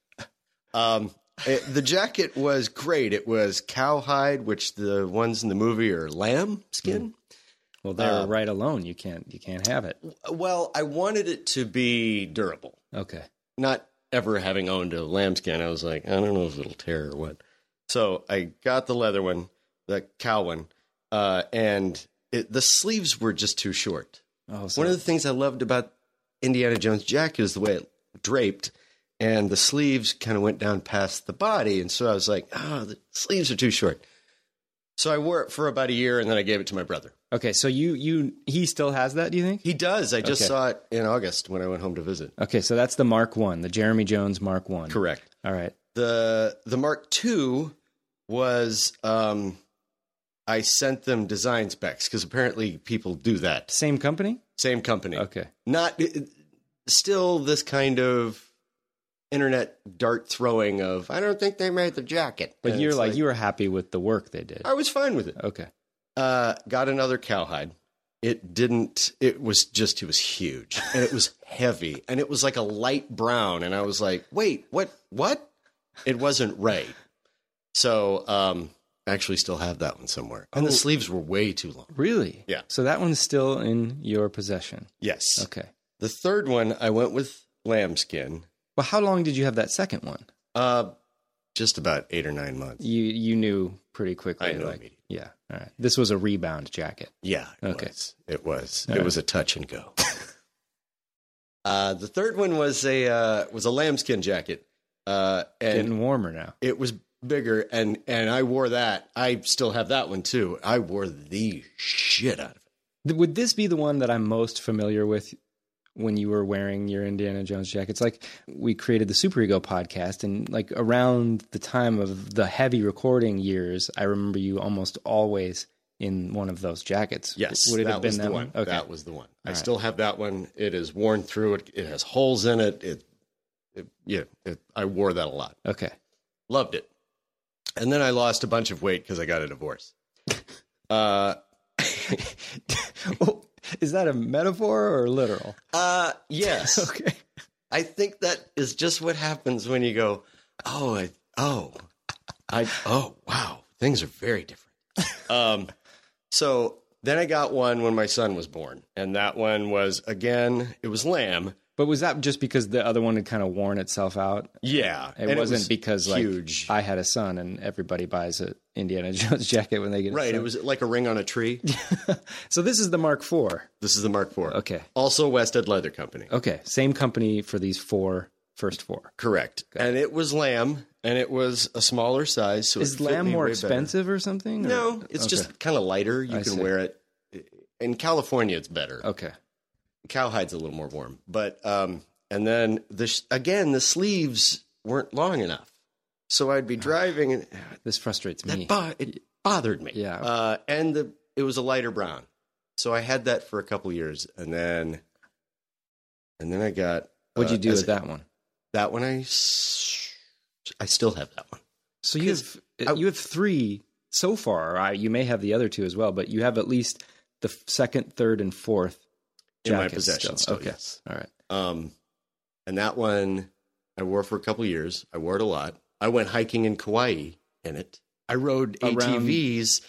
Um, it- the jacket was great. It was cowhide, which the ones in the movie are lamb skin. Mm. Well, they're Uh, right alone. You can't. You can't have it. Well, I wanted it to be durable. Okay. Not ever having owned a lambskin, I was like, I don't know if it'll tear or what. So I got the leather one, the cow one, uh, and it, the sleeves were just too short. Oh, so One of the things I loved about Indiana Jones jacket is the way it draped, and the sleeves kind of went down past the body, and so I was like, oh, the sleeves are too short. So I wore it for about a year, and then I gave it to my brother. Okay. So you you he still has that? Do you think? He does. I just Okay. saw it in August when I went home to visit. Okay, so that's the Mark One, the Jeremy Jones Mark One. Correct. All right. the the Mark Two was um, I sent them design specs because apparently people do that. Same company. Same company, Okay. not still this kind of internet dart throwing of I don't think they made the jacket. But And you're it's like, you were happy with the work they did. I was fine with it. Okay. Uh, got another cowhide. It didn't. It was just. It was huge and it was heavy and it was like a light brown. And I was like, wait, what? What? It wasn't right. So, um, I actually still have that one somewhere. And the sleeves were way too long. Really? Yeah. So that one's still in your possession. Yes. Okay. The third one, I went with lambskin. Well, how long did you have that second one? Uh, just about eight or nine months. You you knew pretty quickly. I knew like, immediately. yeah. All right. This was a rebound jacket. Yeah. It Okay. Was. It was. All it right. was a touch and go. uh, the third one was a uh, was a lambskin jacket. Uh, and Getting warmer now. it was bigger and and I wore that. I still have that one too. I wore the shit out of it. Would this be the one that I'm most familiar with when you were wearing your Indiana Jones jacket? It's like we created the Superego podcast, and like around the time of the heavy recording years, I remember you almost always in one of those jackets. Yes, Would it that have been was that the one? one. Okay. That was the one. I All right. still have that one. It is worn through. It it has holes in it. It, it yeah. It, I wore that a lot. okay. Loved it. And then I lost a bunch of weight because I got a divorce. Uh, Oh, Is that a metaphor or literal? uh, yes. Okay. I think that is just what happens when you go, oh, I, oh, I, oh, wow, things are very different. um, so then I got one when my son was born, and that one was again, it was lamb, But was that just because the other one had kind of worn itself out? Yeah, It wasn't was because like huge. I had a son and everybody buys a Indiana Jones jacket when they get right, it was like a ring on a tree. So this is the Mark IV. this is the Mark IV. Okay. Also, Wested Leather Company. Okay, same company for these four first four. Correct. And it was lamb, and it was a smaller size. So it Is lamb more way better. expensive or something? or- No, it's Okay. just kind of lighter. You I can see. wear it. In California, it's better. okay. Cowhide's a little more warm, but um, and then the sh- again the sleeves weren't long enough, so I'd be driving and This frustrates me. that bo- it bothered me. Yeah. uh, and the it was a lighter brown, so I had that for a couple years, and then and then I got What'd you uh, do with a- that one? That one I I still have that one. So you have uh, you have three so far. I, you may have the other two as well, but you have at least the second, third, and fourth In my possession still, okay, yes. all right. Um, and that one I wore for a couple years. I wore it a lot. I went hiking in Kauai in it. I rode Around- ATVs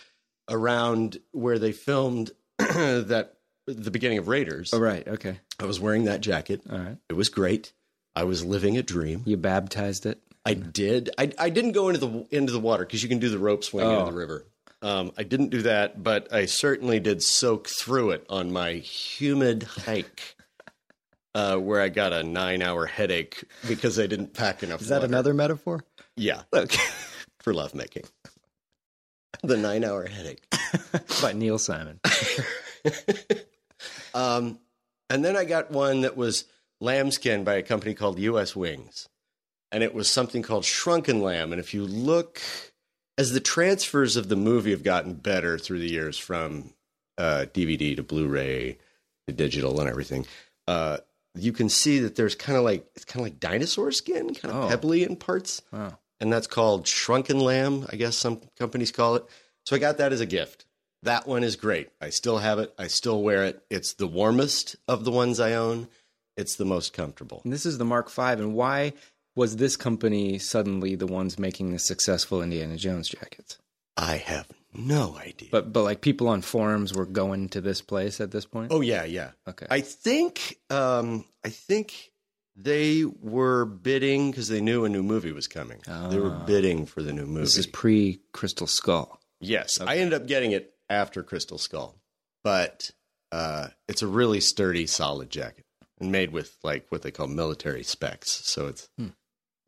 around where they filmed that the beginning of Raiders. Oh, right. Okay. I was wearing that jacket. All right. It was great. I was living a dream. You baptized it. I did. I, I didn't go into the into the water because you can do the rope swing Oh. into the river. Um, I didn't do that, but I certainly did soak through it on my humid hike, uh, where I got a nine hour headache because I didn't pack enough. Is that water. another metaphor? Yeah, Okay. for lovemaking. The nine hour headache. By Neil Simon. Um, and then I got one that was lambskin by a company called U.S. Wings, and it was something called Shrunken Lamb. And if you look, as the transfers of the movie have gotten better through the years, from uh, DVD to Blu-ray to digital and everything, uh, you can see that there's kind of like it's kind of like dinosaur skin, kind of Oh. pebbly in parts, Wow. and that's called Shrunken Lamb. I guess some companies call it. So I got that as a gift. That one is great. I still have it. I still wear it. It's the warmest of the ones I own. It's the most comfortable. And this is the Mark V. And why was this company suddenly the ones making the successful Indiana Jones jackets? I have no idea. But but like people on forums were going to this place at this point. oh yeah, yeah. okay. I think um, I think they were bidding because they knew a new movie was coming. They were Ah. bidding for the new movie. this is pre Crystal Skull. Yes, I ended up getting it after Crystal Skull, but uh, it's a really sturdy, solid jacket and made with like what they call military specs. So it's Hmm.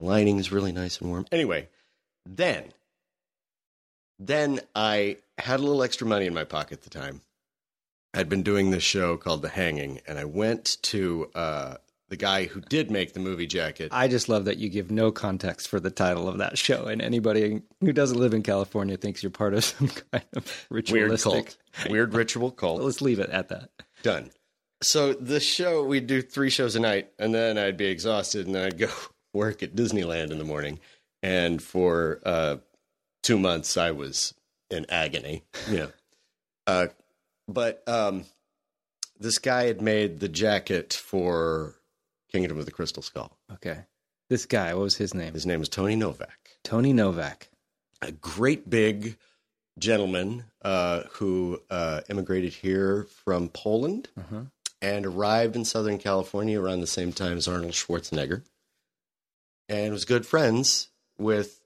Lining is really nice and warm. Anyway, then then I had a little extra money in my pocket at the time. I'd been doing this show called The Hanging, and I went to uh, the guy who did make the movie jacket. I just love that you give no context for the title of that show, and anybody who doesn't live in California thinks you're part of some kind of Weird ritualistic. cult, weird ritual cult. Let's leave it at that. done. So the show we'd do three shows a night, and then I'd be exhausted, and then I'd go work at Disneyland in the morning. And for uh, two months, I was in agony. Yeah. Uh, but um, this guy had made the jacket for Kingdom of the Crystal Skull. Okay. This guy, what was his name? His name is Tony Nowak. Tony Nowak. a great big gentleman uh, who uh, immigrated here from Poland Uh-huh. and arrived in Southern California around the same time as Arnold Schwarzenegger, and was good friends with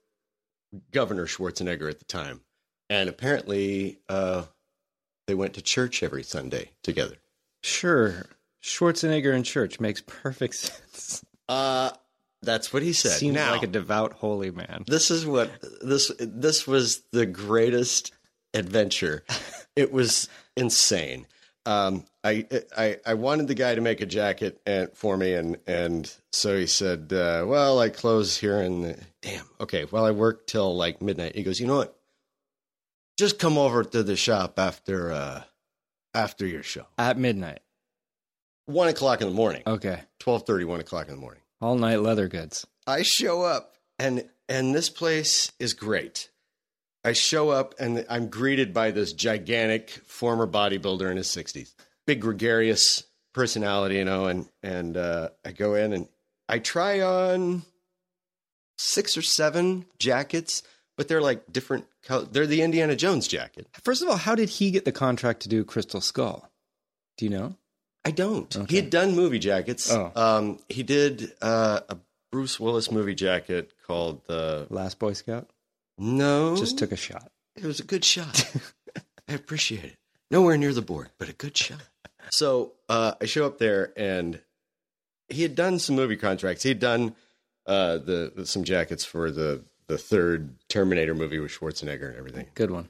Governor Schwarzenegger at the time. And apparently, uh, they went to church every Sunday together. Sure. Schwarzenegger in church makes perfect sense. Uh, that's what he said. Seems Now- like a devout holy man. this is what this this was the greatest adventure. It was insane. Um, I, I I wanted the guy to make a jacket and, for me, and and so he said, uh, "Well, I close here and damn, okay. Well, I work till like midnight." He goes, "You know what? Just come over to the shop after uh, after your show, At midnight. one o'clock in the morning, Okay. twelve thirty, one o'clock in the morning." All night leather goods. I show up and and this place is great. I show up and I'm greeted by this gigantic former bodybuilder in his 60s. Big gregarious personality, you know, and and uh, I go in and I try on six or seven jackets, but they're like different color. They're the Indiana Jones jacket. First of all, how did he get the contract to do Crystal Skull? Do you know? I don't. He had done movie jackets. Oh. Um, he did uh, a Bruce Willis movie jacket called uh, Last Boy Scout No. just took a shot. It was a good shot. I appreciate it. Nowhere near the board, but a good shot. So uh, I show up there, and he had done some movie contracts. He had done uh, the some jackets for the the third Terminator movie with Schwarzenegger and everything. Good one.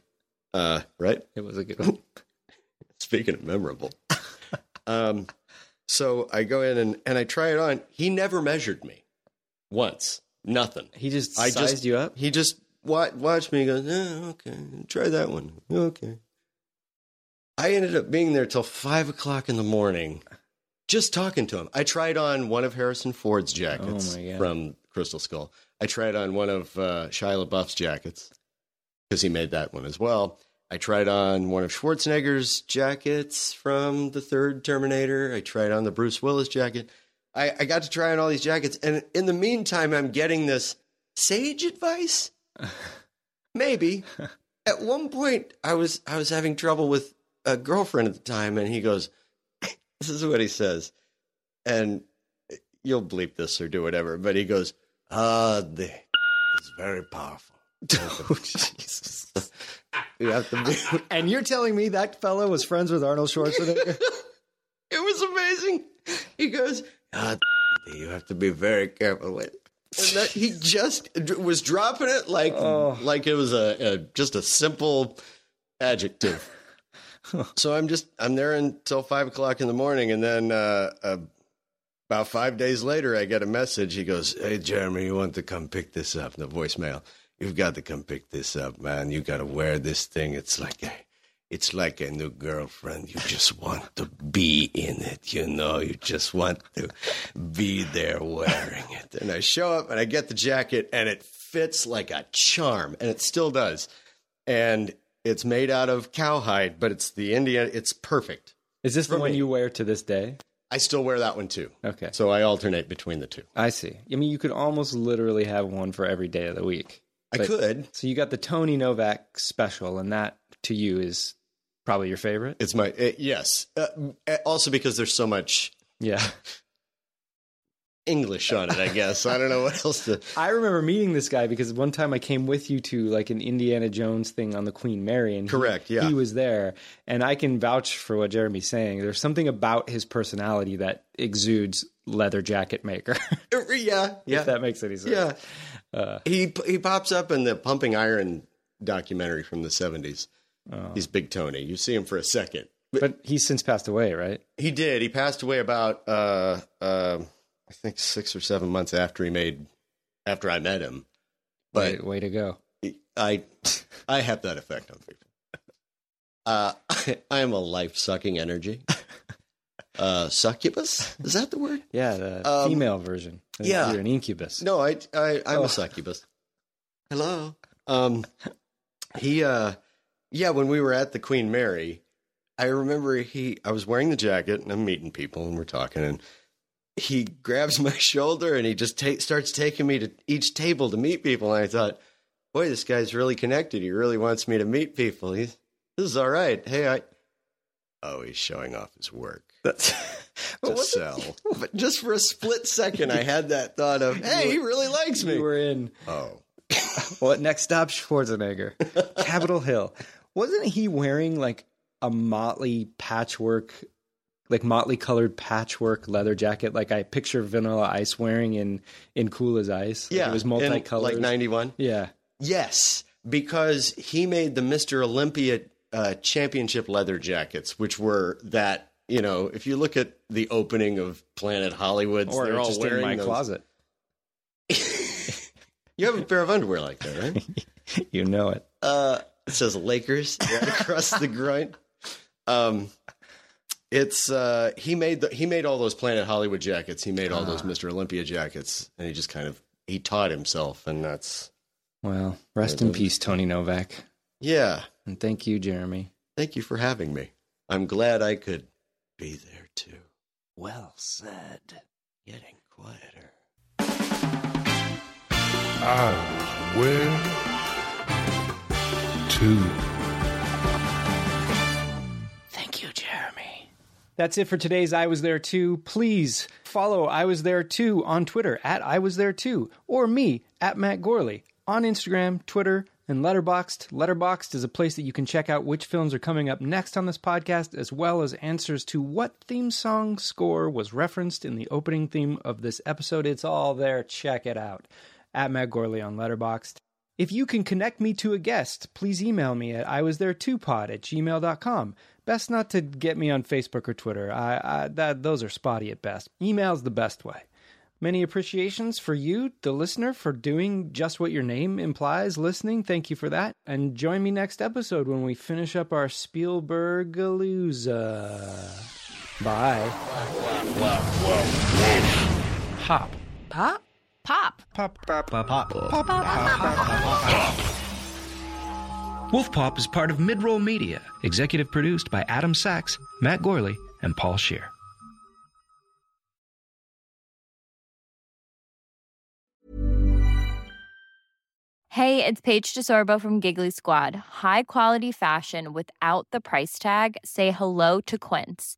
Uh, right? It was a good one. Speaking of memorable, um, so I go in and, and I try it on. He never measured me once. Nothing. He just I sized just you up. He just wa- watched me. yeah, okay, try that one. Okay. I ended up being there till five o'clock in the morning, just talking to him. I tried on one of Harrison Ford's jackets Oh from Crystal Skull. I tried on one of uh, Shia LaBeouf's jackets because he made that one as well. I tried on one of Schwarzenegger's jackets from the third Terminator. I tried on the Bruce Willis jacket. I, I got to try on all these jackets, and in the meantime, I'm getting this sage advice. Maybe. At one point, I was I was having trouble with a girlfriend at the time, and he goes, "This is what he says," and you'll bleep this or do whatever. But he goes, "Ah, the is very powerful." Oh, Jesus. You have to be. And you're telling me that fellow was friends with Arnold Schwarzenegger? It was amazing. He goes, ah, you have to be very careful with. It." And that, he just was dropping it like Oh. like it was a, a just a simple adjective. so I'm just I'm there until five o'clock in the morning, and then uh, uh, about five days later, I get a message. He goes, "Hey, Jeremy, you want to come pick this up?" The voicemail. You've got to come pick this up, man. You got to wear this thing. It's like a, it's like a new girlfriend. You just want to be in it, you know. You just want to be there wearing it. And I show up and I get the jacket, and it fits like a charm, and it still does. And it's made out of cowhide, but it's the Indian. It's perfect. Is this the one me. you wear to this day? I still wear that one too. Okay. So I alternate between the two. I see. I mean, you could almost literally have one for every day of the week. I But- could. So you got the Tony Nowak special, and that to you is probably your favorite. It's my uh, yes. Uh, also because there's so much Yeah. English on it. I guess I don't know what else to. I remember meeting this guy because one time I came with you to like an Indiana Jones thing on the Queen Mary, and he- Correct, yeah. he was there, and I can vouch for what Jeremy's saying. There's something about his personality that exudes leather jacket maker. yeah, yeah, if that makes any sense. yeah. Uh, He he pops up in the Pumping Iron documentary from the '70s. He's Big Tony. You see him for a second. but he's since passed away, right? He did. He passed away about uh, uh, I think six or seven months after he made after I met him. But way, way to go. I I have that effect on people. Uh, I, am a life sucking energy. Uh, succubus is that the word? Yeah, the Um, female version. Yeah. you're an incubus. No, I, I I'm Oh. a succubus. Hello. Um, he uh, yeah. When we were at the Queen Mary, I remember he. I was wearing the jacket and I'm meeting people and we're talking and he grabs my shoulder and he just ta- starts taking me to each table to meet people and I thought, boy, this guy's really connected. He really wants me to meet people. He's this is all right. Hey, I. Oh, he's showing off his work That's to sell. But just for a split second, I had that thought of, hey, he really likes me. you were in. Oh, What next stop? Schwarzenegger, Capitol Hill. Wasn't he wearing like a motley patchwork, like motley colored patchwork leather jacket? Like I picture Vanilla Ice wearing in in Cool as Ice. Like, yeah. it was multicolored. Like 91? Yeah, Yes, because he made the Mr. Olympia uh, championship leather jackets, which were that, you know, if you look at the opening of Planet Hollywood, or they're all wearing in my those. closet. You have a pair of underwear like that, right? You know it. Uh, it says Lakers right across the groin. Um, it's uh, he made the, he made all those Planet Hollywood jackets. He made all Ah. those Mr. Olympia jackets, and he just kind of he taught himself, and that's Well, rest in peace, Tony Nowak, yeah. and thank you, Jeremy. Thank you for having me. I'm glad I could be there too. Well said. Getting quieter. I Was Wear Too. Thank you, Jeremy. That's it for today's I Was There Too. Please follow I Was There Too on Twitter at I Was There Too or me at Matt Gorley on Instagram, Twitter, and Letterboxd. Letterboxd is a place that you can check out which films are coming up next on this podcast, as well as answers to what theme song score was referenced in the opening theme of this episode. It's all there. Check it out. At Matt Gorley on Letterboxd. If you can connect me to a guest, please email me at I was there too pod at gmail.com. Best not to get me on Facebook or Twitter. I, I, that, those are spotty at best. Email's the best way. Many appreciations for you, the listener, for doing just what your name implies, listening. Thank you for that. And join me next episode when we finish up our Spielbergalooza. Bye. Pop. Pop? Pop. Pop. Pop. Pop. Pop. Pop. Wolfpop is part of Midroll Media, executive produced by Adam Sachs, Matt Gorley, and Paul Scheer. Hey, it's Paige DeSorbo from Giggly Squad. High quality fashion without the price tag. Say hello to Quince.